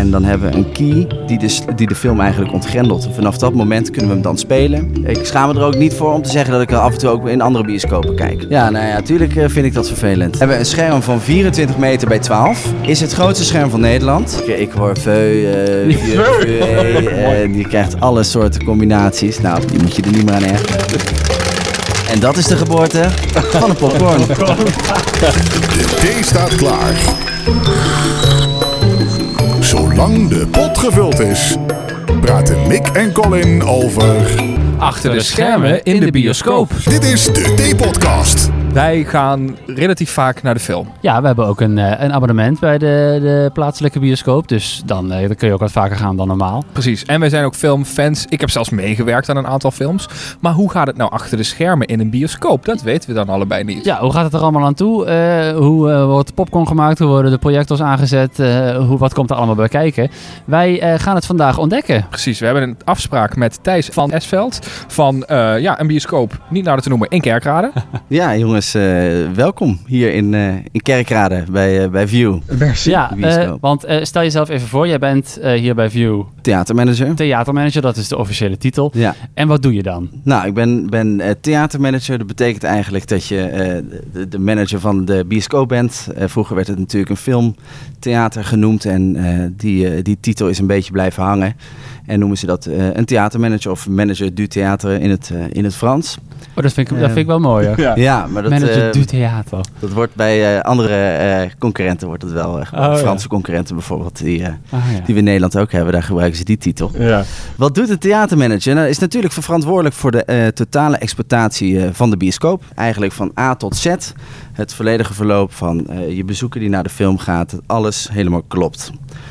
En dan hebben we een key die de, die de film eigenlijk ontgrendelt. Vanaf dat moment kunnen we hem dan spelen. Ik schaam me er ook niet voor om te zeggen dat ik er af en toe ook in andere bioscopen kijk. Ja, nou ja, natuurlijk eh, vind ik dat vervelend. We hebben een scherm van 24 meter bij 12. Is het grootste scherm van Nederland. Ik, ik hoor veu, eh, eh, je krijgt alle soorten combinaties. Nou, die moet je er niet meer aan ergeren. En dat is de geboorte van een popcorn. De thee staat klaar. Zolang de pot gevuld is, praten Mick en Colin over. Achter de schermen in de bioscoop. Dit is de Thee-podcast. Wij gaan relatief vaak naar de film. Ja, we hebben ook een, eh, een abonnement bij de, de plaatselijke bioscoop. Dus dan, eh, dan kun je ook wat vaker gaan dan normaal. Precies. En wij zijn ook filmfans. Ik heb zelfs meegewerkt aan een aantal films. Maar hoe gaat het nou achter de schermen in een bioscoop? Dat weten we dan allebei niet. Ja, hoe gaat het er allemaal aan toe? Eh, hoe eh, wordt de popcorn gemaakt? Hoe worden de projectors aangezet? Eh, hoe, wat komt er allemaal bij kijken? Wij eh, gaan het vandaag ontdekken. Precies. We hebben een afspraak met Thijs van Esveld. Van eh, ja, een bioscoop, niet nader te noemen, in Kerkrade. Ja, jongens, eh, welkom hier in, eh, in Kerkrade bij, eh, bij View. Merci. Ja, eh, want eh, stel jezelf even voor. Jij bent eh, hier bij View Theatermanager. theatermanager. Dat is de officiële titel. Ja, En wat doe je dan? nou, ik ben, ben eh, theatermanager. Dat betekent eigenlijk dat je eh, de, de manager van de bioscoop bent. Eh, vroeger werd het natuurlijk een filmtheater genoemd en eh, die, die titel is een beetje blijven hangen. En noemen ze dat eh, een theatermanager of manager du theater in het, in het Frans. Oh, dat vind ik, dat vind ik wel mooi hoor. Ja. Ja, maar dat, Manager eh, du theater. dat wordt bij eh, andere eh, concurrenten wordt het wel. Oh, ja. Franse concurrenten bijvoorbeeld, die, eh, Ah, ja. die we in Nederland ook hebben. Daar gebruiken ze die titel. Ja. Wat doet de theatermanager? Nou, is natuurlijk verantwoordelijk voor de eh, totale exploitatie eh, van de bioscoop. Eigenlijk van A tot Z. Het volledige verloop van eh, je bezoeker die naar de film gaat. Dat alles helemaal klopt.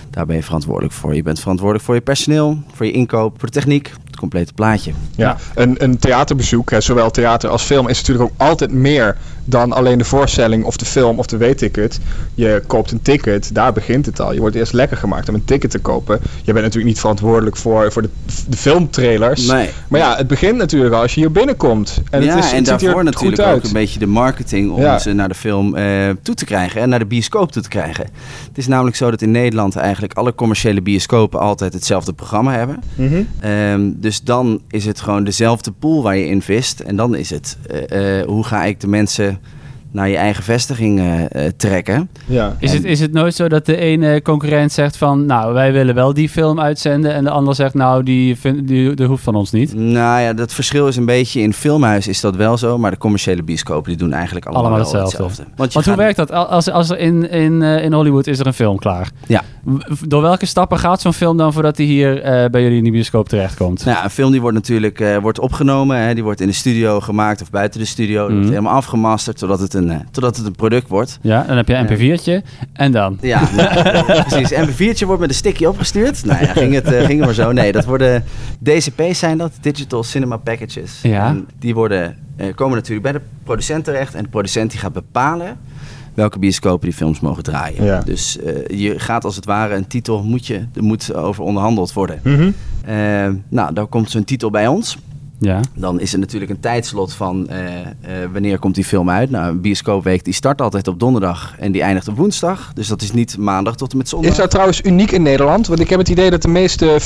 Daar ben je verantwoordelijk voor. Je bent verantwoordelijk voor je personeel, voor je inkoop, voor de techniek. Complete plaatje. Ja, een, een theaterbezoek, hè, zowel theater als film, is natuurlijk ook altijd meer dan alleen de voorstelling of de film of de weekticket. Je koopt een ticket, daar begint het al. Je wordt eerst lekker gemaakt om een ticket te kopen. Je bent natuurlijk niet verantwoordelijk voor, voor de, de filmtrailers. Nee. Maar ja, het begint natuurlijk al als je hier binnenkomt. En ja, het, is, en het ziet daarvoor natuurlijk ook een beetje de marketing om Ja. ze naar de film eh, toe te krijgen en naar de bioscoop toe te krijgen. Het is namelijk zo dat in Nederland eigenlijk alle commerciële bioscopen altijd hetzelfde programma hebben. Mhm. Ehm, dus dan is het gewoon dezelfde pool waar je in vist. En dan is het, eh, eh, hoe ga ik de mensen naar je eigen vestiging eh, eh, trekken? Ja. Is het, is het nooit zo dat de ene concurrent zegt van... nou, wij willen wel die film uitzenden... en de ander zegt, nou, die, vind, die, die hoeft van ons niet? Nou ja, dat verschil is een beetje. In filmhuis is dat wel zo, maar de commerciële bioscopen die doen eigenlijk allemaal, Allemaal hetzelfde. Want, hoe gaat- werkt dat? Al- Als, als er in, in, eh, in Hollywood is er een film klaar. Ja. Door welke stappen gaat zo'n film dan voordat hij hier eh, bij jullie in de bioscoop terechtkomt? Nou, ja, een film die wordt natuurlijk eh, wordt opgenomen. Hè, die wordt in de studio gemaakt of buiten de studio. Die Mhm. wordt helemaal afgemasterd totdat het een, eh, totdat het een product wordt. Ja, dan heb je een mp4'tje en dan? Ja, nou, precies. MP4'tje wordt met een stickje opgestuurd. Nou ja, ging het, eh, ging het maar zo. Nee, dat worden DCP's zijn dat, Digital Cinema Packages. Ja. En die worden, eh, komen natuurlijk bij de producent terecht. En de producent die gaat bepalen welke bioscopen die films mogen draaien. Ja. Dus eh, je gaat als het ware een titel, moet je, er moet over onderhandeld worden. Mhm. Eh, nou, dan komt zo'n titel bij ons. Ja. Dan is er natuurlijk een tijdslot van eh, eh, wanneer komt die film uit. Nou, een bioscoopweek die start altijd op donderdag en die eindigt op woensdag. Dus dat is niet maandag tot en met zondag. Is dat trouwens uniek in Nederland? Want ik heb het idee dat de meeste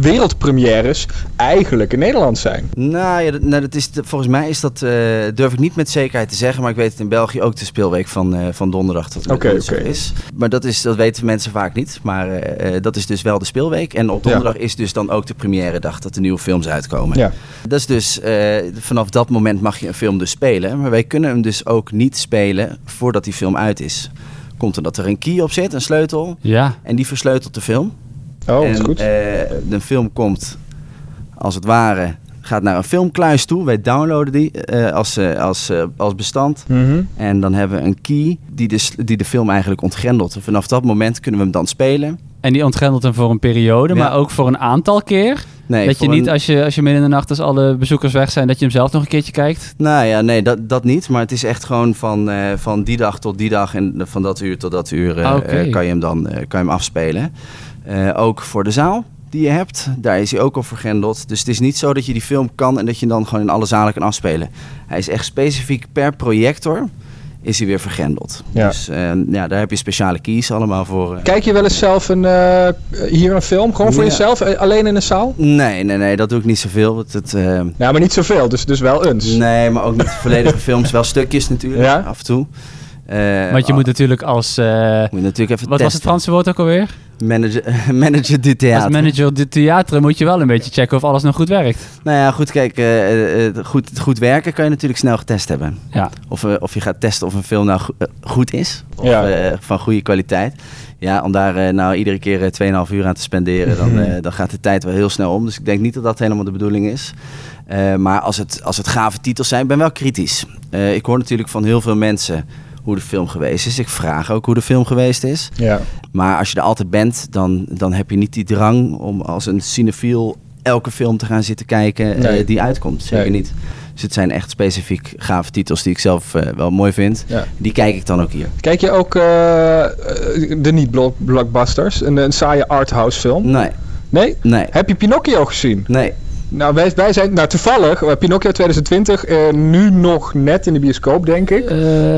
wereldpremières eigenlijk in Nederland zijn. Nou ja, dat, nou, dat is, volgens mij is dat, eh, durf ik niet met zekerheid te zeggen. Maar ik weet het in België ook de speelweek van, eh, van donderdag tot en met Oké, woensdag oké. is. Maar dat, is, dat weten mensen vaak niet. Maar eh, eh, dat is dus wel de speelweek. En op Ja. donderdag is dus dan ook de première dag dat de nieuwe films uitkomen. Ja. Dat is dus, eh, vanaf dat moment mag je een film dus spelen. Maar wij kunnen hem dus ook niet spelen voordat die film uit is. Komt er dat er een key op zit, een sleutel. Ja. En die versleutelt de film. Oh, dat is en goed. eh, de film komt, als het ware, gaat naar een filmkluis toe. Wij downloaden die eh, als, eh, als, eh, als bestand. Mhm. En dan hebben we een key die de, s- die de film eigenlijk ontgrendelt. En vanaf dat moment kunnen we hem dan spelen. En die ontgrendelt hem voor een periode, Ja. maar ook voor een aantal keer. Nee, dat je niet een- als je, als je midden in de nacht, als alle bezoekers weg zijn, dat je hem zelf nog een keertje kijkt. Nou ja, nee, dat, dat niet. Maar het is echt gewoon van, eh, van die dag tot die dag en van dat uur tot dat uur eh, eh, kan je hem dan kan je hem afspelen. Ook voor de zaal die je hebt, daar is hij ook al vergrendeld. Dus het is niet zo dat je die film kan en dat je hem dan gewoon in alle zalen kan afspelen. Hij is echt specifiek per projector is hij weer vergrendeld. Ja. Dus eh, ja, daar heb je speciale keys allemaal voor. eh. Kijk je wel eens zelf een, eh, hier een film? Gewoon voor Ja. jezelf? Alleen in een zaal? Nee, nee, nee, dat doe ik niet zoveel. Het, het, Ja, maar niet zoveel. Dus, dus wel eens. nee, maar ook niet volledige films. Wel stukjes natuurlijk, Ja? af en toe. Eh, Want je ah, moet natuurlijk als... eh, moet je natuurlijk even wat was het. Franse woord ook alweer? Manager, manager du theater. Als manager de theater moet je wel een beetje checken of alles nog goed werkt. Nou ja, goed, kijk, eh, eh, goed, goed werken kan je natuurlijk snel getest hebben. Ja. Of, eh, of je gaat testen of een film nou go- goed is, of Ja. eh, van goede kwaliteit. Ja, om daar nou iedere keer eh, 2,5 uur aan te spenderen, dan, eh, dan gaat de tijd wel heel snel om. Dus ik denk niet dat dat helemaal de bedoeling is. Eh, maar als het, als het gave titels zijn, ik ben wel kritisch. Eh, ik hoor natuurlijk van heel veel mensen hoe de film geweest is. Ik vraag ook hoe de film geweest is. Ja. Maar als je er altijd bent, dan, dan heb je niet die drang om als een cinefiel elke film te gaan zitten kijken eh, die uitkomt. Zeker Nee. niet. Dus het zijn echt specifiek gave titels die ik zelf eh, wel mooi vind. Ja. Die kijk ik dan ook hier. Kijk je ook eh, de niet-blockbusters? Een, een saaie arthouse film? Nee, Nee? nee, Heb je Pinocchio gezien? nee. Nou, wij, wij zijn, nou toevallig, eh, Pinocchio 2020, eh, nu nog net in de bioscoop, denk ik.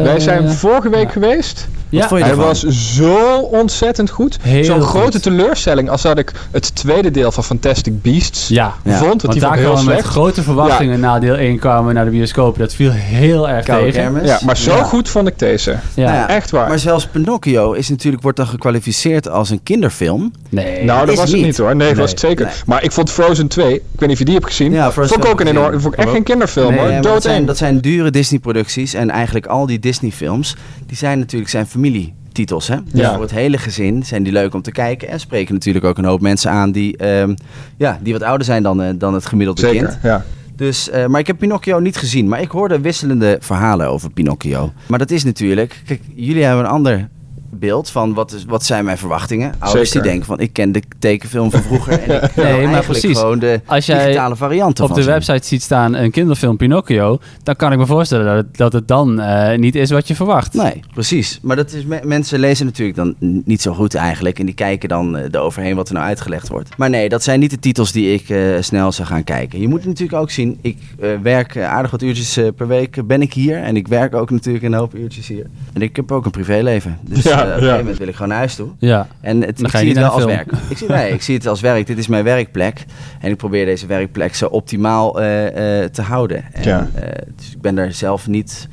wij zijn vorige week ja. geweest. Ja, vond je Hij ervan? was zo ontzettend goed. Zo'n grote teleurstelling als dat ik het tweede deel van Fantastic Beasts ja. Vond. Want Want die daar kwamen we met slecht. grote verwachtingen na deel 1 kwamen we naar de bioscoop. Dat viel heel erg Koude tegen. kermis. Ja, maar zo Ja. goed vond ik deze. Ja. Nou ja, Echt waar. Maar zelfs Pinocchio is natuurlijk, wordt dan gekwalificeerd als een kinderfilm. Nee. nou, dat was het niet. hoor. Nee, dat was het zeker. Nee. Maar ik vond Frozen 2, ik weet niet of je die hebt gezien. Ja, Frozen vond ik ook een enorm, vond ik echt geen kinderfilm hoor. dat, Dood zijn, dat dure Disney-producties. En eigenlijk al die Disney-films, die zijn natuurlijk zijn familietitels. Hè? Dus Ja. voor het hele gezin zijn die leuk om te kijken. En spreken natuurlijk ook een hoop mensen aan die, ehm, ja, die wat ouder zijn dan, eh, dan het gemiddelde Zeker, kind. ja. Dus, eh, maar ik heb Pinocchio niet gezien. Maar ik hoorde wisselende verhalen over Pinocchio. Maar dat is natuurlijk... Kijk, jullie hebben een ander beeld van wat, is, wat zijn mijn verwachtingen. Ouders Zeker. die denken van ik ken de tekenfilm van vroeger. En ik Nee, maar eigenlijk precies. gewoon de Als jij digitale variant op de website ziet staan een kinderfilm Pinocchio, dan kan ik me voorstellen dat het, dat het dan eh, niet is wat je verwacht. Nee, precies. Maar dat is, me- mensen lezen natuurlijk dan niet zo goed eigenlijk. En die kijken dan eh, eroverheen wat er nou uitgelegd wordt. Maar nee, dat zijn niet de titels die ik eh, snel zou gaan kijken. Je moet natuurlijk ook zien, ik werk aardig wat uurtjes per week ben ik hier. En ik werk ook natuurlijk een hoop uurtjes hier. En ik heb ook een privéleven. Dus Ja, op een ja. gegeven moment wil ik gewoon naar huis toe. Ja. En het, Dan ik ga je zie niet het wel als werk. Ik zie, nee, ik zie het als werk. Dit is mijn werkplek. En ik probeer deze werkplek zo optimaal eh, eh, te houden. En, Ja. eh, dus ik ben daar zelf niet...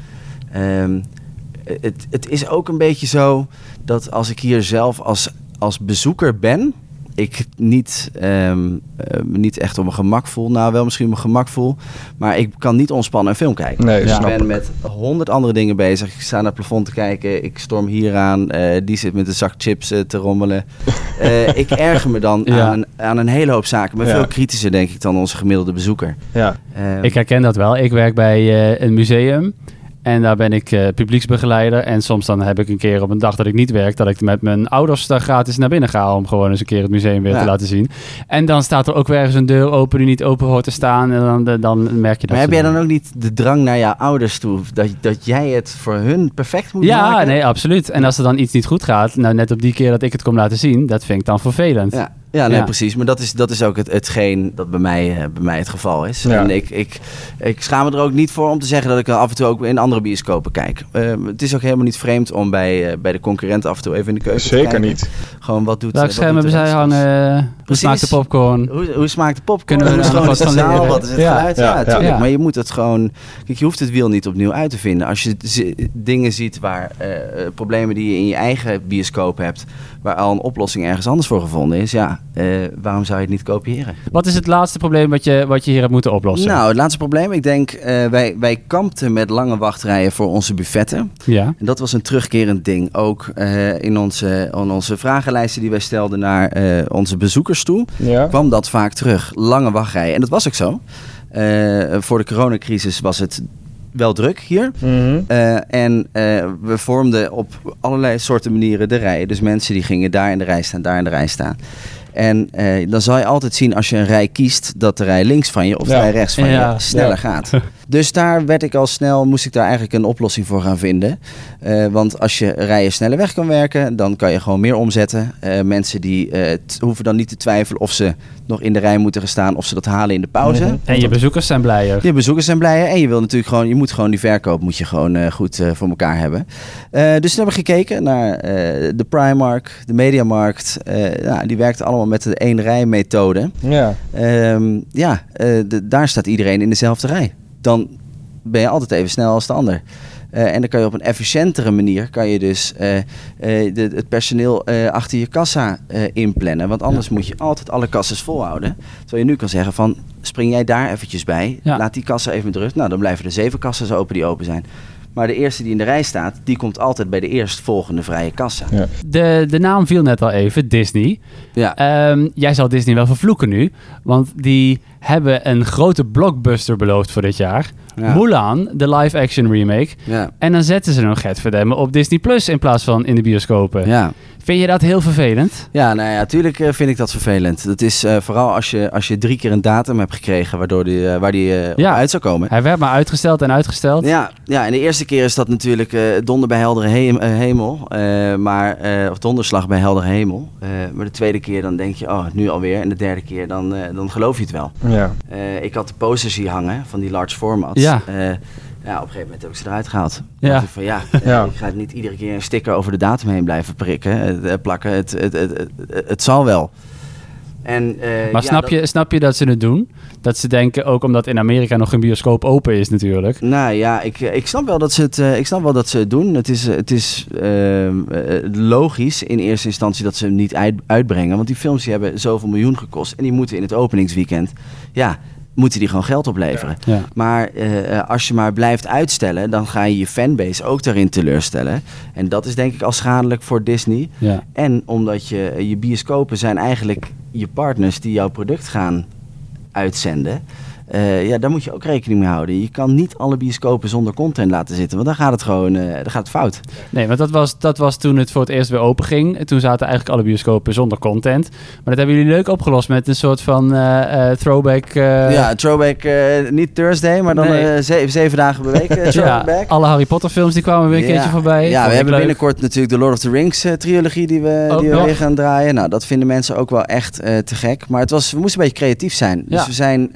ehm, het, het is ook een beetje zo dat als ik hier zelf als, als bezoeker ben... ik niet, ehm, eh, niet echt op mijn gemak voel. Nou, wel misschien op mijn gemak voel. Maar ik kan niet ontspannen een film kijken. Nee, Dus ik ben ik. met honderd andere dingen bezig. Ik sta naar het plafond te kijken. Ik storm hier aan. eh, die zit met een zak chips eh, te rommelen. Eh, ik erger me dan Ja. aan, een, aan een hele hoop zaken. Ja. veel kritischer, denk ik, dan onze gemiddelde bezoeker. Ja. Eh, Ik herken dat wel. Ik werk bij eh, een museum. En daar ben ik eh, publieksbegeleider. En soms dan heb ik een keer op een dag dat ik niet werk... dat ik met mijn ouders daar gratis naar binnen ga... om gewoon eens een keer het museum weer Ja. te laten zien. En dan staat er ook weer ergens een deur open die niet open hoort te staan. En dan, dan merk je dat. maar heb jij dan ook niet de drang naar jouw ouders toe? Dat, dat jij het voor hun perfect moet Ja, maken? nee, absoluut. En als er dan iets niet goed gaat... nou, net op die keer dat ik het kom laten zien... dat vind ik dan vervelend. Ja, ja, nee, Ja. precies. Maar dat is, dat is ook het, hetgeen dat bij mij, eh, bij mij het geval is. Ja. En ik, ik, ik schaam me er ook niet voor om te zeggen dat ik af en toe ook in andere bioscopen kijk. Eh, het is ook helemaal niet vreemd om bij, eh, bij de concurrent af en toe even in de keuken te Zeker kijken. niet. Gewoon wat doet Welk wat scherm hebben zij hangen? Hoe smaakt de popcorn? Hoe, hoe smaakt de popcorn? Kunnen we wat van leren? Wat is het Ja. geluid? Ja, Ja, ja. tuurlijk. Ja. Maar je moet het gewoon... Kijk, je hoeft het wiel niet opnieuw uit te vinden. Als je dingen ziet waar eh, eh, problemen die je in je eigen bioscoop hebt... waar al een oplossing ergens anders voor gevonden is... ja, eh, waarom zou je het niet kopiëren? Wat is het laatste probleem wat je, wat je hier hebt moeten oplossen? Nou, het laatste probleem. Ik denk, eh, wij, wij kampten met lange wachtrijen voor onze buffetten. Ja. En dat was een terugkerend ding. Ook eh, in, onze, in onze vragenlijsten die wij stelden naar eh, onze bezoekers toe... Ja. kwam dat vaak terug. Lange wachtrijen. En dat was ook zo. Eh, voor de coronacrisis was het wel druk hier. Mhm. Eh, en eh, we vormden op allerlei soorten manieren de rijen. Dus mensen die gingen daar in de rij staan, daar in de rij staan. En eh, dan zal je altijd zien als je een rij kiest dat de rij links van je of de rij rechts van je sneller Ja. gaat. Dus daar werd ik al snel, moest ik daar eigenlijk een oplossing voor gaan vinden. Eh, want als je rijen sneller weg kan werken, dan kan je gewoon meer omzetten. Eh, mensen die eh, hoeven dan niet te twijfelen of ze nog in de rij moeten gaan staan, of ze dat halen in de pauze. Mhm. En je bezoekers zijn blijer. Je bezoekers zijn blijer en je wil natuurlijk gewoon, je moet gewoon die verkoop moet je gewoon eh, goed eh, voor elkaar hebben. Eh, dus toen hebben we gekeken naar eh, de Primark, de Mediamarkt. Eh ja, die werkten allemaal met de één rij methode. Ja. Ehm, ja, eh, de- daar staat iedereen in dezelfde rij. Dan ben je altijd even snel als de ander. Eh, en dan kan je op een efficiëntere manier kan je dus eh, eh, de, het personeel achter je kassa inplannen. Want anders moet je altijd alle kassas volhouden. Terwijl je nu kan zeggen van spring jij daar eventjes bij. Ja. Laat die kassa even met rust. Nou, dan blijven er zeven kassas open die open zijn. Maar de eerste die in de rij staat, die komt altijd bij de eerstvolgende vrije kassa. Ja. De, de naam viel net al even, Disney. Ja. Ehm, jij zal Disney wel vervloeken nu. Want die hebben een grote blockbuster beloofd voor dit jaar. Ja. Mulan, de live-action remake. Ja. En dan zetten ze nog het verdemmen op Disney Plus in plaats van in de bioscopen. ja. Vind je dat heel vervelend? Ja, nou ja, natuurlijk eh, vind ik dat vervelend. Dat is eh, vooral als je, als je drie keer een datum hebt gekregen waardoor die, eh, waar die eh, Ja. op uit zou komen. Hij werd maar uitgesteld en uitgesteld. Ja, ja, en de eerste keer is dat natuurlijk eh, donder bij heldere he- hemel. eh, maar, eh, of donderslag bij heldere hemel. Eh, maar de tweede keer dan denk je, oh, nu alweer. En de derde keer dan, eh, dan geloof je het wel. Ja. Eh, ik had de posters hier hangen van die large formats. Ja. Eh, ja, op een gegeven moment heb ik ze eruit gehaald. Ja. Ja. Van, ja, eh, Ja. ik ga het niet iedere keer een sticker over de datum heen blijven prikken, eh, plakken. Het, het, het, het, het zal wel. En, eh, Maar ja, snap, dat- je, snap je dat ze het doen? Dat ze denken, ook omdat in Amerika nog een bioscoop open is natuurlijk. Nou ja, ik, ik, snap wel dat ze het, eh, ik snap wel dat ze het doen. Het is, het is ehm, eh, logisch in eerste instantie dat ze hem niet uit, uitbrengen. Want die films die hebben zoveel miljoen gekost. En die moeten in het openingsweekend, ja, moeten die gewoon geld opleveren. Ja. Maar eh, eh, als je maar blijft uitstellen, dan ga je je fanbase ook daarin teleurstellen. En dat is denk ik al schadelijk voor Disney. Ja. En omdat je, je bioscopen zijn eigenlijk je partners die jouw product gaan uitzenden. Eh, ja, daar moet je ook rekening mee houden. Je kan niet alle bioscopen zonder content laten zitten, want dan gaat het gewoon eh, dan gaat het fout. Nee, want dat was, dat was toen het voor het eerst weer open ging. En Toen zaten eigenlijk alle bioscopen zonder content. Maar dat hebben jullie leuk opgelost met een soort van eh, throwback. ja, throwback, niet Thursday, maar dan Nee. zeven, zeven dagen per week eh, ja, throwback. alle Harry Potter films die kwamen weer een keertje voorbij. Ja, Vond we hebben leuk. binnenkort natuurlijk de Lord of the Rings trilogie die we, Ook die we nog. weer gaan draaien. Nou, dat vinden mensen ook wel echt te gek. Maar het was, we moesten een beetje creatief zijn. Dus Ja. we zijn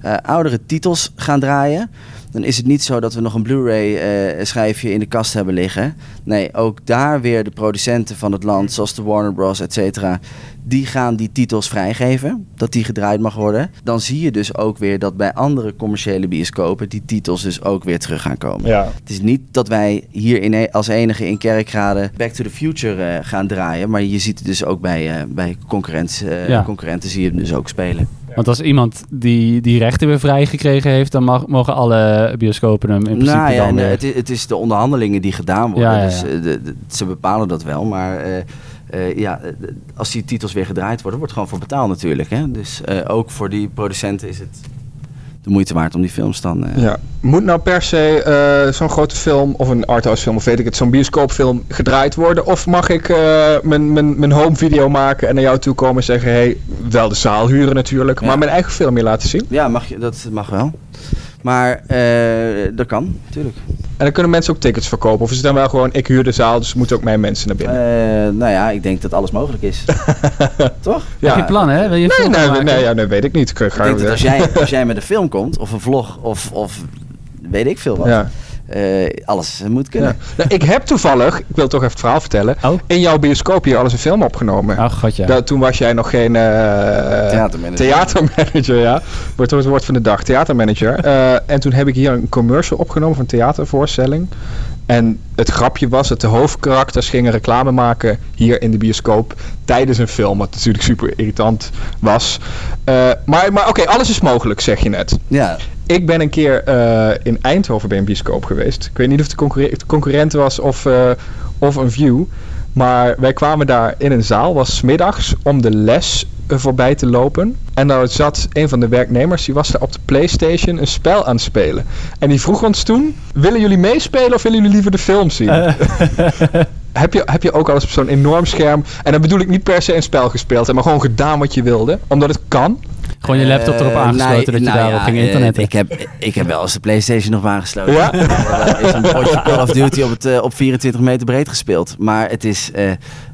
eh, oudere titels gaan draaien. Dan is het niet zo dat we nog een Blu-ray eh, schijfje in de kast hebben liggen. Nee, ook daar weer de producenten van het land, zoals de Warner Bros. et cetera, die gaan die titels vrijgeven. Dat die gedraaid mag worden. Dan zie je dus ook weer dat bij andere commerciële bioscopen die titels dus ook weer terug gaan komen. Ja. Het is niet dat wij hier in, e- als enige in Kerkrade Back to the Future eh, gaan draaien. Maar je ziet het dus ook bij, eh, bij concurrenten, eh, Ja. concurrenten zie je hem dus ook spelen. Want als iemand die die rechten weer vrijgekregen heeft, dan mag, mogen alle bioscopen hem in principe nou ja, dan weer. het, is, het is de onderhandelingen die gedaan worden. Ja, ja, ja. Dus eh, de, de- ze bepalen dat wel. Maar eh, eh, ja, als die titels weer gedraaid worden, wordt gewoon voor betaald natuurlijk. Hè? Dus eh, ook voor die producenten is het de moeite waard om die films dan... eh, Ja. Moet nou per se eh, zo'n grote film of een arthouse film of weet ik het, zo'n bioscoopfilm gedraaid worden? Of mag ik eh, mijn, mijn, mijn home video maken en naar jou toe komen en zeggen, hey, wel de zaal huren natuurlijk, Ja. maar mijn eigen film hier laten zien? Ja, mag je, dat mag wel. Maar dat kan, natuurlijk. En dan kunnen mensen ook tickets verkopen. Of is het dan wel gewoon, ik huur de zaal, dus moeten ook mijn mensen naar binnen? Eh, nou ja, ik denk dat alles mogelijk is. Toch? Heb je plannen, hè? Wil je nee, film nee, maken? nee, ja, nee, weet ik niet. Ik, denk dat als jij, als jij met een film komt, of een vlog, of, of weet ik veel wat, Ja. Eh, alles moet kunnen. Ja. Nou, ik heb toevallig, ik wil toch even het verhaal vertellen, Oh. in jouw bioscoop hier alles een film opgenomen. Ach, godja. Da- toen was jij nog geen eh, Theatermanager. theatermanager, ja. Wordt het woord van de dag, theatermanager. Eh, en toen heb ik hier een commercial opgenomen van een theatervoorstelling. En het grapje was dat de hoofdkarakters gingen reclame maken hier in de bioscoop tijdens een film. Wat natuurlijk super irritant was. Eh, maar maar oké, alles is mogelijk, zeg je net. Ja, Ik ben een keer eh, in Eindhoven bij een bioscoop geweest. Ik weet niet of het concurre- het concurrent was of, eh, of een view. Maar wij kwamen daar in een zaal, was middags, om de les voorbij te lopen. En daar zat een van de werknemers, die was daar op de Playstation een spel aan het spelen. En die vroeg ons toen, willen jullie meespelen of willen jullie liever de film zien? heb, je, heb je ook al eens op zo'n enorm scherm, en dan bedoel ik niet per se een spel gespeeld, hè, maar gewoon gedaan wat je wilde, omdat het kan? Gewoon je laptop erop Eh, aangesloten dat je nou daarop ja, ging eh, internetten. ik, heb, ik heb wel eens de Playstation nog aangesloten. Ja? Er is een potje Call of Duty op, het, eh, op 24 meter breed gespeeld. Maar het, is,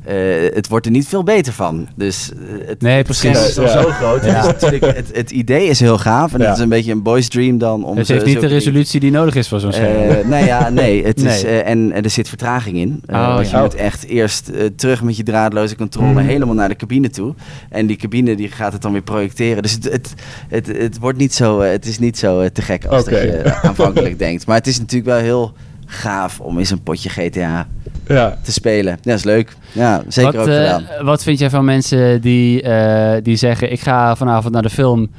eh, het wordt er niet veel beter van. Dus eh, het, Nee, het scherm precies. is Ja. zo groot. Het, Ja. is natuurlijk, het, het idee is heel gaaf. En Ja. het is een beetje een boys dream dan. Om Het heeft niet de resolutie die nodig is voor zo'n scherm. eh, nee, ja, nee. Het Is, Nee. eh, en, en er zit vertraging in. Eh, Oh, want ja. je moet echt eerst terug met je draadloze controle Mhm. helemaal naar de cabine toe. En die cabine die gaat het dan weer projecteren. Dus het, het, het, het wordt niet zo, het is niet zo te gek als dat je aanvankelijk denkt. Maar het is natuurlijk wel heel gaaf om eens een potje GTA Ja. te spelen. Ja, dat is leuk. Ja, zeker wat, ook eh, gedaan. wat vind jij van mensen die, eh, die zeggen: Ik ga vanavond naar de film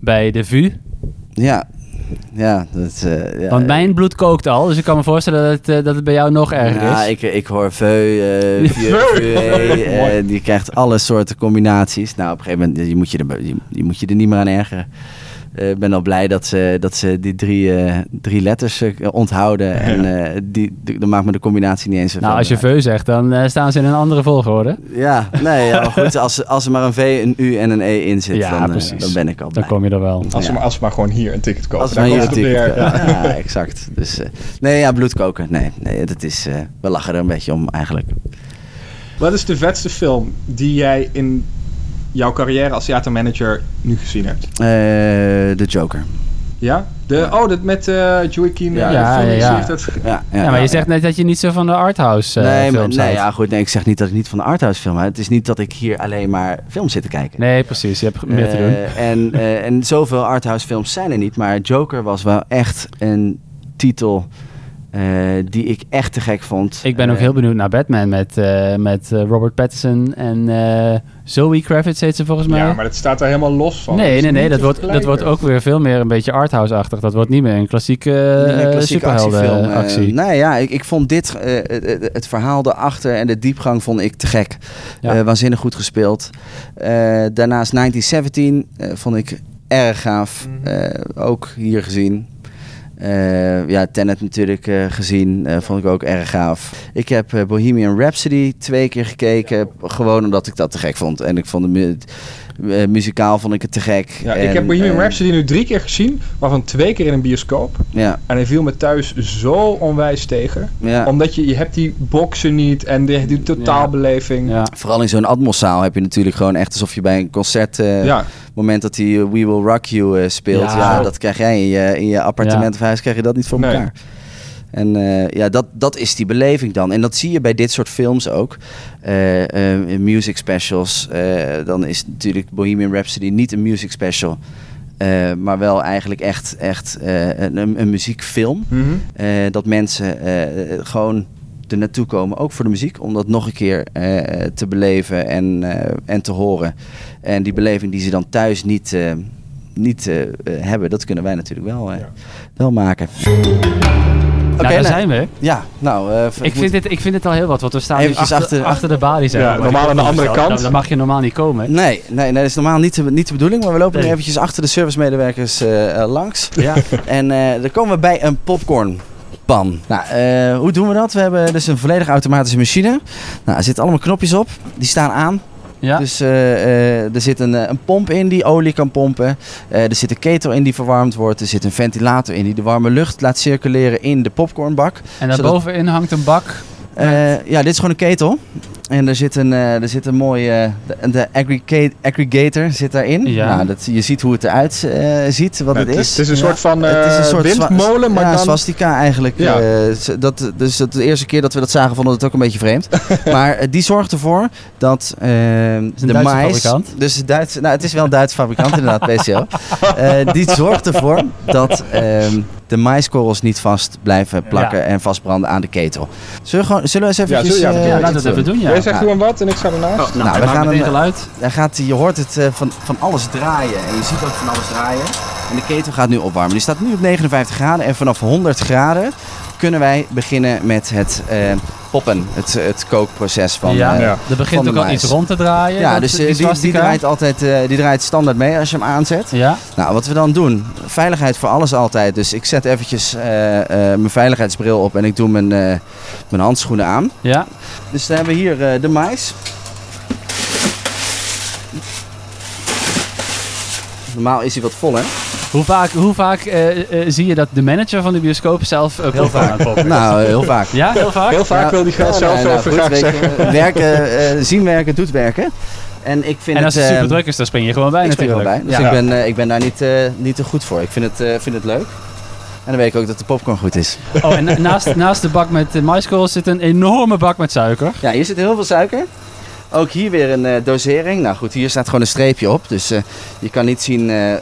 bij de VU? Ja, ja, dat, eh, ja. Want mijn bloed kookt al, dus ik kan me voorstellen dat het, dat het bij jou nog erger Ja, is. ik, ik hoor Veu, eh eh, die krijgt alle soorten combinaties. Nou, op een gegeven moment je moet je er, je, je moet je er niet meer aan ergeren. Eh, Ik ben al blij dat ze, dat ze die drie, eh, drie letters eh, onthouden. En eh, die, die- dan maakt me de combinatie niet eens zo nou, als je VU zegt, dan staan ze in een andere volgorde. Ja, nee, ja, maar goed. Als, als er maar een V, een U en een E in zit, Ja, dan, precies. dan ben ik al blij. Dan kom je er wel. Als, ze Ja. maar, als ze maar gewoon hier een ticket kopen. Als Daar hier natuurlijk... neer. Ja, Ja. exact. Dus, eh, nee, ja, bloedkoken. Nee, nee dat is... eh, we lachen er een beetje om eigenlijk. Wat is de vetste film die jij in jouw carrière als theatermanager nu gezien hebt? Eh, de Joker. Ja? De, oh, dat met eh Joaquin Ja, eh, ja, Phoenix, ja. dat- Ja, Ja, maar je zegt net dat je niet zo van de arthouse eh nee, maar, films nee, ja, goed, nee, ik zeg niet dat ik niet van de arthouse film. Het is niet dat ik hier alleen maar films zit te kijken. Nee, precies. Je hebt meer te doen. Eh, en, eh, en zoveel arthouse films zijn er niet. Maar Joker was wel echt een titel die ik echt te gek vond. Ik ben ook Eh, heel benieuwd naar Batman met, eh, met eh, Robert Pattinson en eh, Zoe Kravitz heet ze volgens mij. Ja, maar dat staat daar helemaal los van. nee, nee, nee. Dat wordt, dat wordt ook weer veel meer een beetje arthouse-achtig. Dat wordt niet meer een klassieke, uh, klassieke eh, superhelden-actie. nee, ja, ik, ik vond dit, eh, het, het- het verhaal erachter en de diepgang vond ik te gek. Ja. Eh, waanzinnig goed gespeeld. Eh, daarnaast 1917 eh, vond ik erg gaaf. Mhm. Eh, ook hier gezien. Eh, ja, Tenet natuurlijk eh, gezien. eh, vond ik ook erg gaaf. Ik heb Bohemian Rhapsody twee keer gekeken. Gewoon omdat ik dat te gek vond. En ik vond de eh, muzikaal vond ik het te gek. Ja, En, ik heb Bohemian eh, Rhapsody nu drie keer gezien, waarvan twee keer in een bioscoop. Ja, En hij viel me thuis zo onwijs tegen. ja. Omdat je, je hebt die boksen niet en die, die totaalbeleving. Ja. Vooral in zo'n atmoszaal heb je natuurlijk gewoon echt alsof je bij een concert... eh, Ja. moment dat hij We Will Rock You eh, speelt, Ja. ja. dat krijg jij in je, in je appartement Ja. of huis, krijg je dat niet voor Nee. elkaar. En eh, ja, dat, dat is die beleving dan. En dat zie je bij dit soort films ook. In music specials, dan is natuurlijk Bohemian Rhapsody niet een music special. maar wel eigenlijk echt, echt een, een muziekfilm. Mhm. Dat mensen gewoon er naartoe komen, ook voor de muziek, om dat nog een keer te beleven en, en te horen. En die beleving die ze dan thuis niet, niet hebben, dat kunnen wij natuurlijk wel, Ja. wel maken. Oké, nou, daar nou, zijn we. Ja, nou, eh, Ik vind, dit, ik vind dit al heel wat, want we staan nu Eventjes achter, achter- achter, de balie. Ja, normaal aan de andere kant. Dan mag je normaal niet komen. Nee, nee, nee, dat is normaal niet de, niet de bedoeling, maar we lopen nu Nee. eventjes achter de servicemedewerkers eh, eh, langs. Ja. En eh dan komen we bij een popcornpan. Nou, eh, hoe doen we dat? We hebben dus een volledig automatische machine. Nou, er zitten allemaal knopjes op. Die staan aan. Ja. Dus eh, eh, er zit een, eh, een pomp in die olie kan pompen. Er zit een ketel in die verwarmd wordt. Er zit een ventilator in die de warme lucht laat circuleren in de popcornbak. en zodat- daarbovenin hangt een bak. Ja, dit is gewoon een ketel. En er zit een, eh, er zit een mooie... de, de aggregate, aggregator zit daarin. Ja. Nou, dat, je ziet hoe het eruit eh, ziet, wat Ja, het het is. het is een Ja. soort van, Het is een eh, soort windmolen, maar ja, dan- swastika eigenlijk. Ja. Eh, dat, dus dat de eerste keer dat we dat zagen, vonden we het ook een beetje vreemd. maar eh, die zorgt ervoor dat eh, de Duitse mais... fabrikant. Dus Duits, nou, het is wel een Duitse fabrikant inderdaad, PCO. Eh, die zorgt ervoor dat ehm, de maiskorrels niet vast blijven plakken Ja. en vastbranden aan de ketel. Zullen we, gewoon, zullen we eens Ja, even... zullen- ja, doen Ja, laten we het even doen, ja. Jij zegt Ja. gewoon wat en ik sta ernaast. nou, nou, we gaan hem- geluid. Daar gaat, je hoort het eh, van, van alles draaien. En je ziet ook van alles draaien. En de ketel gaat nu opwarmen. Die staat nu op 59 graden. En vanaf 100 graden kunnen wij beginnen met het eh, poppen. Het, het kookproces van... ja, eh, ja. er begint ook al iets rond te draaien. ja, dus eh, die die, die, swastika. draait altijd eh, die draait standaard mee als je hem aanzet. Ja, Nou, wat we dan doen, veiligheid voor alles altijd. Dus ik zet eventjes eh, eh, mijn veiligheidsbril op en ik doe mijn, eh, mijn handschoenen aan. ja. Dus dan hebben we hier eh, de mais. Normaal is hij wat vol, hè? Hoe vaak, hoe vaak eh, eh, zie je dat de manager van de bioscoop zelf uh, aan het poppen is? Nou, heel vaak. Ja, heel vaak? Heel vaak wil die gast zelf nou, even goed, graag zeggen. werken, eh, zien werken, doet werken. En ik vind En als het... het eh, super druk is, dan spring je gewoon bij ik spring er natuurlijk. wel bij. Dus Ja. ik, ben, eh, ik ben daar niet, eh, niet te goed voor. Ik vind het, eh, vind het leuk. En dan weet ik ook dat de popcorn goed is. Oh, en na- naast, naast de bak met maiskorrels zit een enorme bak met suiker. Ja, hier zit heel veel suiker. Ook hier weer een eh, dosering. Nou goed, hier staat gewoon een streepje op. Dus eh, je kan niet zien eh, eh,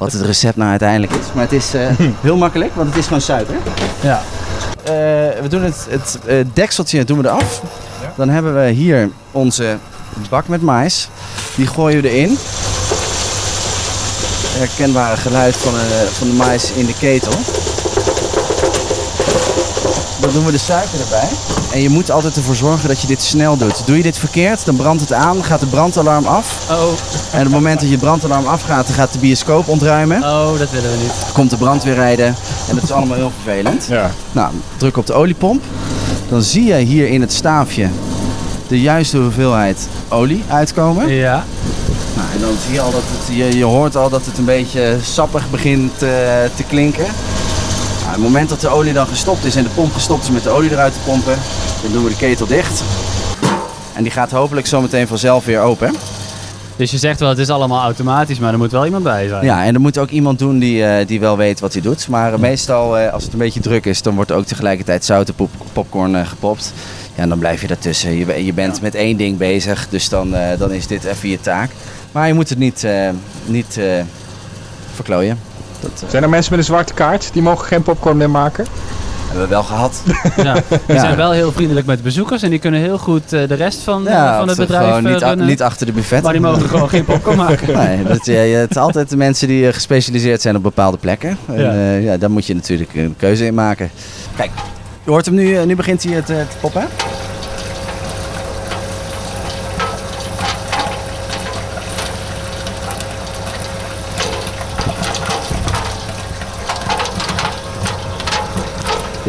wat het recept nou uiteindelijk is. Maar het is eh, heel makkelijk, want het is gewoon suiker. Ja. Eh, we doen het, het eh, dekseltje doen we eraf. Dan hebben we hier onze bak met mais. Die gooien we erin. Herkenbare geluid van, van de mais in de ketel. Dan doen we de suiker erbij. En je moet altijd ervoor zorgen dat je dit snel doet. Doe je dit verkeerd, dan brandt het aan, gaat de brandalarm af. Oh, En op het moment dat je brandalarm afgaat, dan gaat de bioscoop ontruimen. oh, dat willen we niet. Komt de brandweer rijden. En dat is allemaal heel vervelend. Ja. Nou, druk op de oliepomp. Dan zie je hier in het staafje de juiste hoeveelheid olie uitkomen. Ja. Nou, en dan zie je al dat het, je, je hoort al dat het een beetje sappig begint eh, te klinken. Nou, het moment dat de olie dan gestopt is en de pomp gestopt is met de olie eruit te pompen, dan doen we de ketel dicht. En die gaat hopelijk zometeen vanzelf weer open. Dus je zegt wel, het is allemaal automatisch, maar er moet wel iemand bij zijn. Ja, en er moet ook iemand doen die, eh, die wel weet wat hij doet. Maar eh, meestal, eh, als het een beetje druk is, dan wordt er ook tegelijkertijd zoute pop popcorn gepopt. Ja, en dan blijf je daartussen. Je, be- je bent met één ding bezig, dus dan, dan is dit even je taak. Maar je moet het niet, niet verklooien. Dat eh, Zijn er mensen met een zwarte kaart? Die mogen geen popcorn meer maken? hebben we wel gehad. Ja. Die Ja. zijn wel heel vriendelijk met bezoekers en die kunnen heel goed eh, de rest van, eh, Ja, van het bedrijf gewoon eh, niet, niet achter de buffet. maar die mogen gewoon geen popcorn maken. Nee, dat, ja, het zijn altijd de mensen die eh, gespecialiseerd zijn op bepaalde plekken. En, Ja. daar moet je natuurlijk een keuze in maken. Kijk, je hoort hem nu, eh, nu begint hij het eh, te poppen.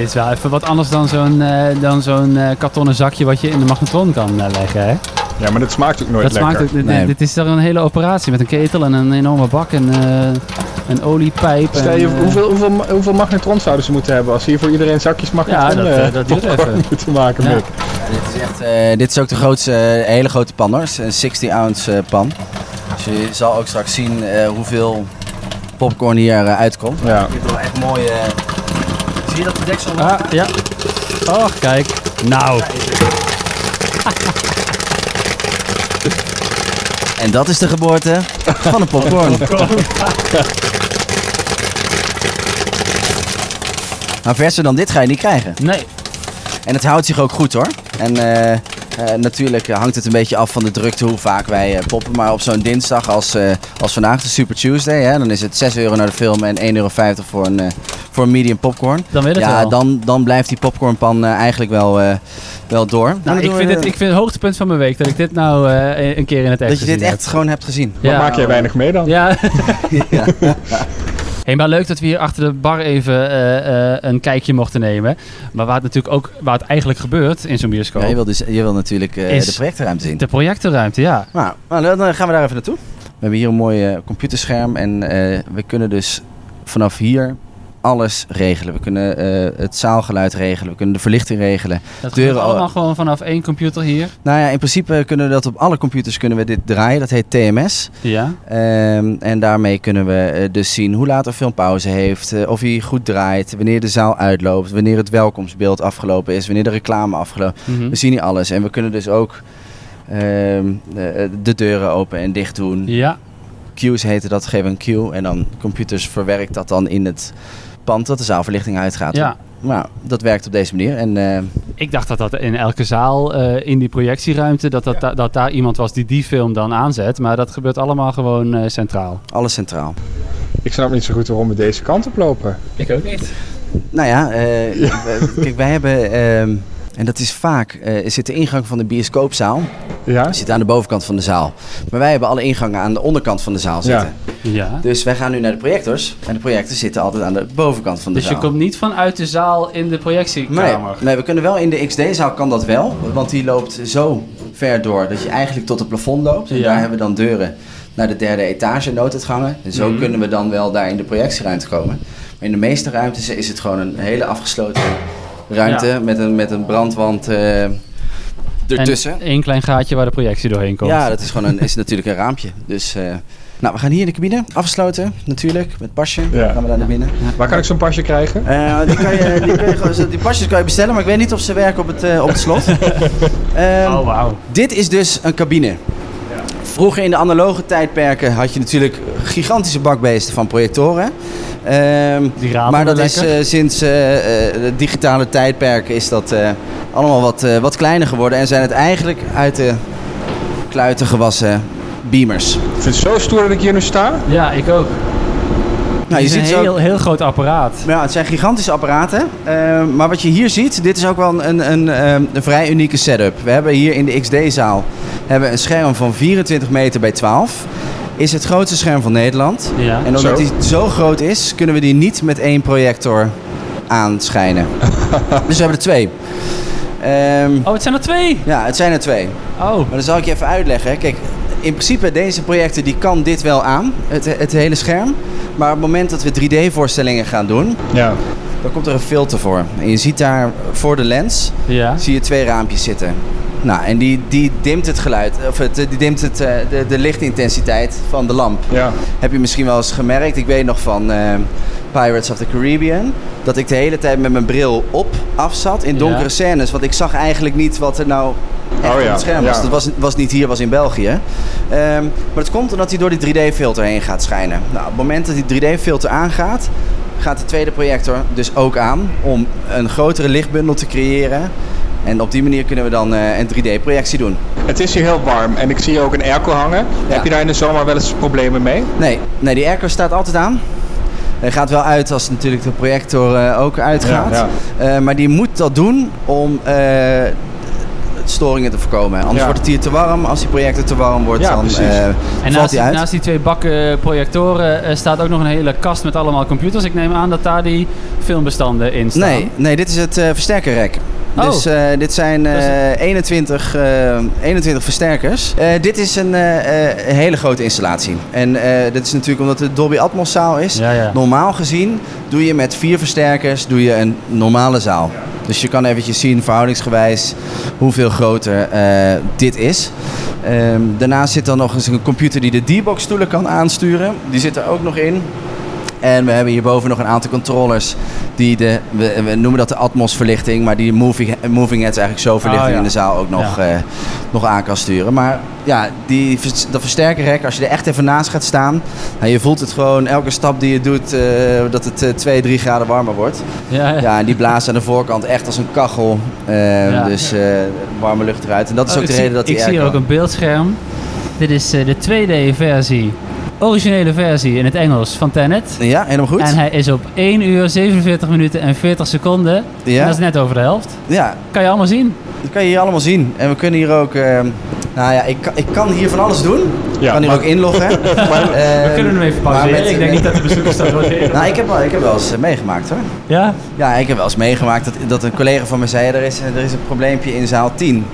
Dit is wel even wat anders dan zo'n eh, dan zo'n eh, kartonnen zakje wat je in de magnetron kan eh, leggen. Hè? Ja, maar dat smaakt ook nooit Dat lekker. smaakt, ook- dit, Nee. dit is toch een hele operatie met een ketel en een enorme bak en eh, een oliepijp. Stel je, en, hoeveel, hoeveel, hoeveel magnetrons zouden ze moeten hebben als ze hier voor iedereen zakjes magnetron Ja, dat, dat duurt popcorn even. moeten maken, Ja. Mick? Dit is, echt, eh, dit is ook de grootste, hele grote pan hoor. Een 60 ounce pan. Dus je zal ook straks zien eh, hoeveel popcorn hier uitkomt. Ja. Dit is wel echt mooi. Zie je dat de deksel Ah, ja. Oh, kijk. Nou, En dat is de geboorte van een popcorn. Maar verser dan dit ga je niet krijgen. nee. En het houdt zich ook goed hoor. En eh, eh, natuurlijk eh, hangt het een beetje af van de drukte hoe vaak wij eh, poppen. Maar op zo'n dinsdag als, eh, als vandaag, de Super Tuesday, hè, dan is het 6 euro naar de film en 1,50 euro voor een, eh, voor een medium popcorn. Dan wil het Ja, wel. dan, dan blijft die popcornpan eh, eigenlijk wel, eh, wel door. Dan Nou, ik vind, het, ik vind het hoogtepunt van mijn week dat ik dit nou eh, een keer in het echt dat je dit echt gewoon hebt gezien. Maar maak jij weinig mee dan? Ja. Ja. Hey, maar leuk dat we hier achter de bar even eh, eh, een kijkje mochten nemen. Maar waar het natuurlijk ook, waar het eigenlijk gebeurt in zo'n bioscoop. Ja, je wil, dus, je wil natuurlijk eh, de projectruimte zien. De projectorruimte, ja. Nou, nou, dan gaan we daar even naartoe. We hebben hier een mooi computerscherm en we kunnen dus vanaf hier alles regelen. We kunnen eh, het zaalgeluid regelen, we kunnen de verlichting regelen. Dat Deuren allemaal gewoon vanaf één computer hier. Nou ja, in principe kunnen we dat op alle computers kunnen we dit draaien. Dat heet TMS. Ja. Ehm, en daarmee kunnen we eh, dus zien hoe laat een film pauze heeft, eh, of hij goed draait, wanneer de zaal uitloopt, wanneer het welkomstbeeld afgelopen is, wanneer de reclame afgelopen Mhm. We zien hier alles en we kunnen dus ook ehm, de, de deuren open en dicht doen. Ja. Queues heten dat, geven een queue en dan computers verwerkt dat dan in het pand dat de zaalverlichting uitgaat. ja. Nou, dat werkt op deze manier en eh, Ik dacht dat dat in elke zaal, eh, in die projectieruimte, dat, dat, da- dat daar iemand was die die film dan aanzet. Maar dat gebeurt allemaal gewoon eh, centraal. alles centraal. Ik snap niet zo goed waarom we deze kant op lopen. Ik ook niet. Nou ja, eh, we- kijk, wij hebben, ehm, en dat is vaak, eh zit de ingang van de bioscoopzaal, Ja? zit aan de bovenkant van de zaal. Maar wij hebben alle ingangen aan de onderkant van de zaal zitten. Ja. Dus wij gaan nu naar de projectors en de projectors zitten altijd aan de bovenkant van de Dus zaal. je komt niet vanuit de zaal in de Nee, projectiekamer. nee, we kunnen wel in de XD-zaal kan dat wel, want die loopt zo ver door dat je eigenlijk tot het plafond loopt. En Ja. daar hebben we dan deuren naar de derde etage, nooduitgangen. En zo Mhm. kunnen we dan wel daar in de projectieruimte komen. Maar in de meeste ruimtes is het gewoon een hele afgesloten ruimte Ja. met, een, met een brandwand eh, ertussen. En één klein gaatje waar de projectie doorheen komt. Ja, dat is gewoon een, is natuurlijk een raampje. Dus, eh, nou, we gaan hier in de cabine. Afgesloten, natuurlijk, met pasje. Ja. Gaan we daar naar binnen. Waar kan ik zo'n pasje krijgen? Eh, die, kan je, die, kun je gewoon- die pasjes kan je bestellen, maar ik weet niet of ze werken op het, op het slot. Ehm, Oh, wauw. dit is dus een cabine. Vroeger in de analoge tijdperken had je natuurlijk gigantische bakbeesten van projectoren. Ehm, Die maar dat is lekker. eh, sinds eh, eh, de digitale tijdperken is dat eh, allemaal wat, eh, wat kleiner geworden. En zijn het eigenlijk uit de kluiten gewassen beamers. Ik vind het zo stoer dat ik hier nu sta. Ja, ik ook. Nou, je Het is ziet een ook- heel, heel groot apparaat. Ja, het zijn gigantische apparaten. Maar wat je hier ziet, dit is ook wel een, een, een vrij unieke setup. We hebben hier in de XD-zaal hebben een scherm van 24 meter bij 12. Is het grootste scherm van Nederland. Ja. En omdat Zo. die zo groot is, kunnen we die niet met één projector aanschijnen. dus we hebben er twee. Ehm, Oh, het zijn er twee. ja, het zijn er twee. Oh. Maar dan zal ik je even uitleggen. Kijk, in principe deze projector die kan dit wel aan, het, het hele scherm. Maar op het moment dat we 3D-voorstellingen gaan doen, Ja. dan komt er een filter voor. En je ziet daar voor de lens Ja. zie je twee raampjes zitten. Nou, en die, die dimt het geluid, of het, die dimt het, eh, de, de lichtintensiteit van de lamp. Ja. Heb je misschien wel eens gemerkt, ik weet nog van eh, Pirates of the Caribbean, dat ik de hele tijd met mijn bril op af zat in donkere Ja. scènes. Want ik zag eigenlijk niet wat er nou echt Oh op ja, het scherm was. ja. Dat was, was niet hier, was in België. Ehm, maar het komt omdat hij door die 3D-filter heen gaat schijnen. Nou, op het moment dat die 3D-filter aangaat, gaat de tweede projector dus ook aan om een grotere lichtbundel te creëren. En op die manier kunnen we dan eh, een 3D-projectie doen. Het is hier heel warm en ik zie hier ook een airco hangen. Heb je daar in de zomer wel eens problemen mee? Nee, nee die airco staat altijd aan. Hij gaat wel uit als natuurlijk de projector eh, ook uitgaat. Ja, Eh, maar die moet dat doen om eh, storingen te voorkomen. Anders Ja. wordt het hier te warm. Als die projector te warm wordt, Ja, dan eh, En valt naast, hij uit. naast die twee bakken projectoren staat ook nog een hele kast met allemaal computers. Ik neem aan dat daar die filmbestanden in staan. Nee, nee, dit is het eh, versterkerrek. Oh. Dus eh, dit zijn Dat is 21, eh, 21 versterkers. Eh, dit is een eh, hele grote installatie. En dit is natuurlijk omdat het Dolby Atmos zaal is. Ja, ja. Normaal gezien doe je met vier versterkers doe je een normale zaal. Dus je kan eventjes zien verhoudingsgewijs hoeveel groter dit is. Ehm, daarnaast zit dan nog eens een computer die de D-box stoelen kan aansturen. Die zit er ook nog in. En we hebben hierboven nog een aantal controllers die de, we, we noemen dat de Atmos verlichting, maar die moving, moving heads eigenlijk zo verlichting Oh, ja. in de zaal ook nog, Ja. eh, nog aan kan sturen. Maar ja, die, dat versterkerrek, als je er echt even naast gaat staan, nou, je voelt het gewoon elke stap die je doet, eh, dat het eh, 2, 3 graden warmer wordt. Ja, ja. Ja, en die blaast aan de voorkant echt als een kachel. eh, Ja. Dus eh, warme lucht eruit. En dat is Oh, ook de zie- reden dat die Ik zie hier ook een beeldscherm. Dit is de 2D-versie, originele versie in het Engels van Tenet. Ja, helemaal goed. En hij is op 1 uur, 47 minuten en 40 seconden. Ja. En dat is net over de helft. Ja, Kan je allemaal zien. Dat kan je hier allemaal zien. En we kunnen hier ook... eh, nou ja, ik, kan- ik kan hier van alles doen. Ik kan hier maar- ook inloggen. We kunnen hem even pauzeren. Ik denk niet dat de bezoekers dat waarderen. Nou, ik heb wel, ik heb wel eens eh, meegemaakt hoor. Ja? Ja, ik heb wel eens meegemaakt dat, dat een collega van me zei... Er is, er is een probleempje in zaal 10.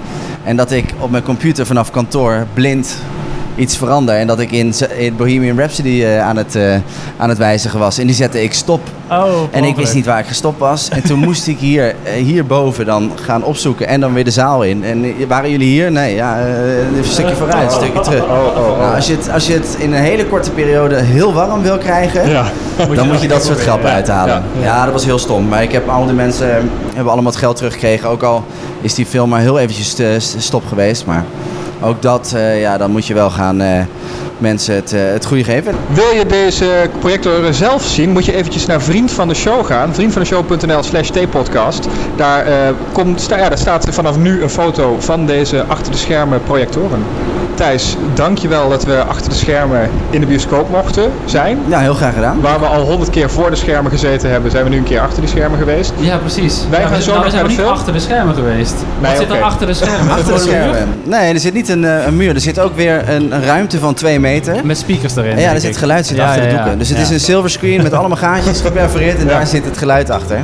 En dat ik op mijn computer vanaf kantoor blind iets verander. En dat ik in, Bohemian Rhapsody eh, aan, het, eh, aan het wijzigen was. En die zette ik stop. Oh, En ik wist niet waar ik gestopt was. En toen moest ik hier, eh, hierboven dan gaan opzoeken en dan weer de zaal in. En waren jullie hier? Nee, ja, een stukje vooruit, een stukje terug. Oh, oh, oh. Nou, als, je het, als je het in een hele korte periode heel warm wil krijgen, Ja. dan moet je dat soort grappen Ja, uithalen. ja, Ja, dat was heel stom. Maar ik heb al die mensen hebben allemaal het geld teruggekregen. Ook al is die film maar heel eventjes st- stop geweest. Maar ook dat, eh, ja, dan moet je wel gaan eh, mensen het, eh, het goede geven. Wil je deze projector zelf zien, moet je eventjes naar Vriend van de Show gaan. Vriendvandeshow.nl slash tpodcast. Daar, komt, ja, daar staat vanaf nu een foto van deze achter de schermen projectoren. Thijs, dankjewel dat we achter de schermen in de bioscoop mochten zijn. Ja, heel graag gedaan. Waar we al honderd keer voor de schermen gezeten hebben, zijn we nu een keer achter de schermen geweest. Ja, precies. Wij Ja, gaan we- zo nou, nog naar de niet film. achter de schermen geweest. Wat zit er achter de schermen? Achter de schermen. Nee, er zit niet een, eh, een muur. Er zit ook weer een, een ruimte van 2 meter. Met speakers erin. Ja, er zit geluid zit Ja, achter ja, de doeken. Dus het is een silver screen met allemaal gaatjes geperforeerd en daar zit het geluid achter.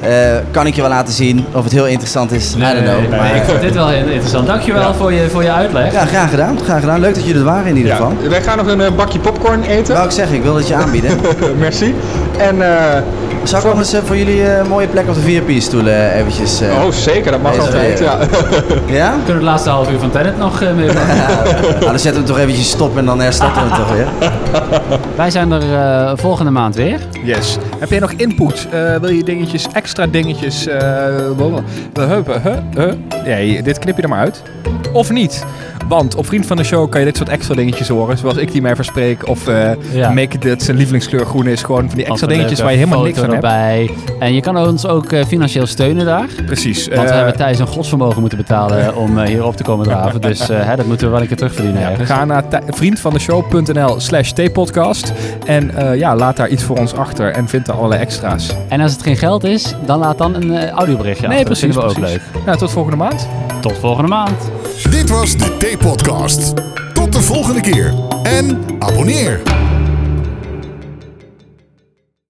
Eh, kan ik je wel laten zien of het heel interessant is? I don't know. Nee, Maar, ik vond dit wel heel interessant. Dankjewel voor, je, voor je uitleg. ja, graag gedaan. Graag gedaan. Leuk dat jullie er waren in ieder Ja, geval. wij gaan nog een eh, bakje popcorn eten. Wou ik zeggen, ik wil het je aanbieden. Merci. En, eh, Zal ik nog eens eh, voor jullie eh, een mooie plek op de VIP-stoelen eventjes... eh, oh zeker, dat mag altijd. Ja. Ja? We kunnen het laatste half uur van Tenet nog uh, mee nou, dan zetten we hem toch eventjes stop en dan herstarten we toch weer. Wij zijn er eh, volgende maand weer. Yes. Heb jij nog input? Eh, wil je dingetjes, extra dingetjes? eh uh, huh, huh, Nee, dit knip je er maar uit. Of niet? Want op Vriend van de Show kan je dit soort extra dingetjes horen. Zoals ik die mij verspreek. Of uh, Ja. Make dat zijn lievelingskleur groen is. Gewoon van die extra dingetjes waar je helemaal niks aan hebt. erbij. En je kan ons ook eh, financieel steunen daar. Precies. Want we Eh, hebben Thijs een godsvermogen moeten betalen om eh, hier op te komen draven. Dus eh, hè, dat moeten we wel een keer terugverdienen ja, ergens. ga naar vriendvandeshow.nl slash tpodcast. En eh, ja, laat daar iets voor ons achter. En vind allerlei extra's. En als het geen geld is, dan laat dan een eh, audioberichtje nee, achter. precies. Dat vinden we precies. ook leuk. Nou, tot volgende maand. Tot volgende maand. Dit was de T-podcast. Tot de volgende keer. En abonneer.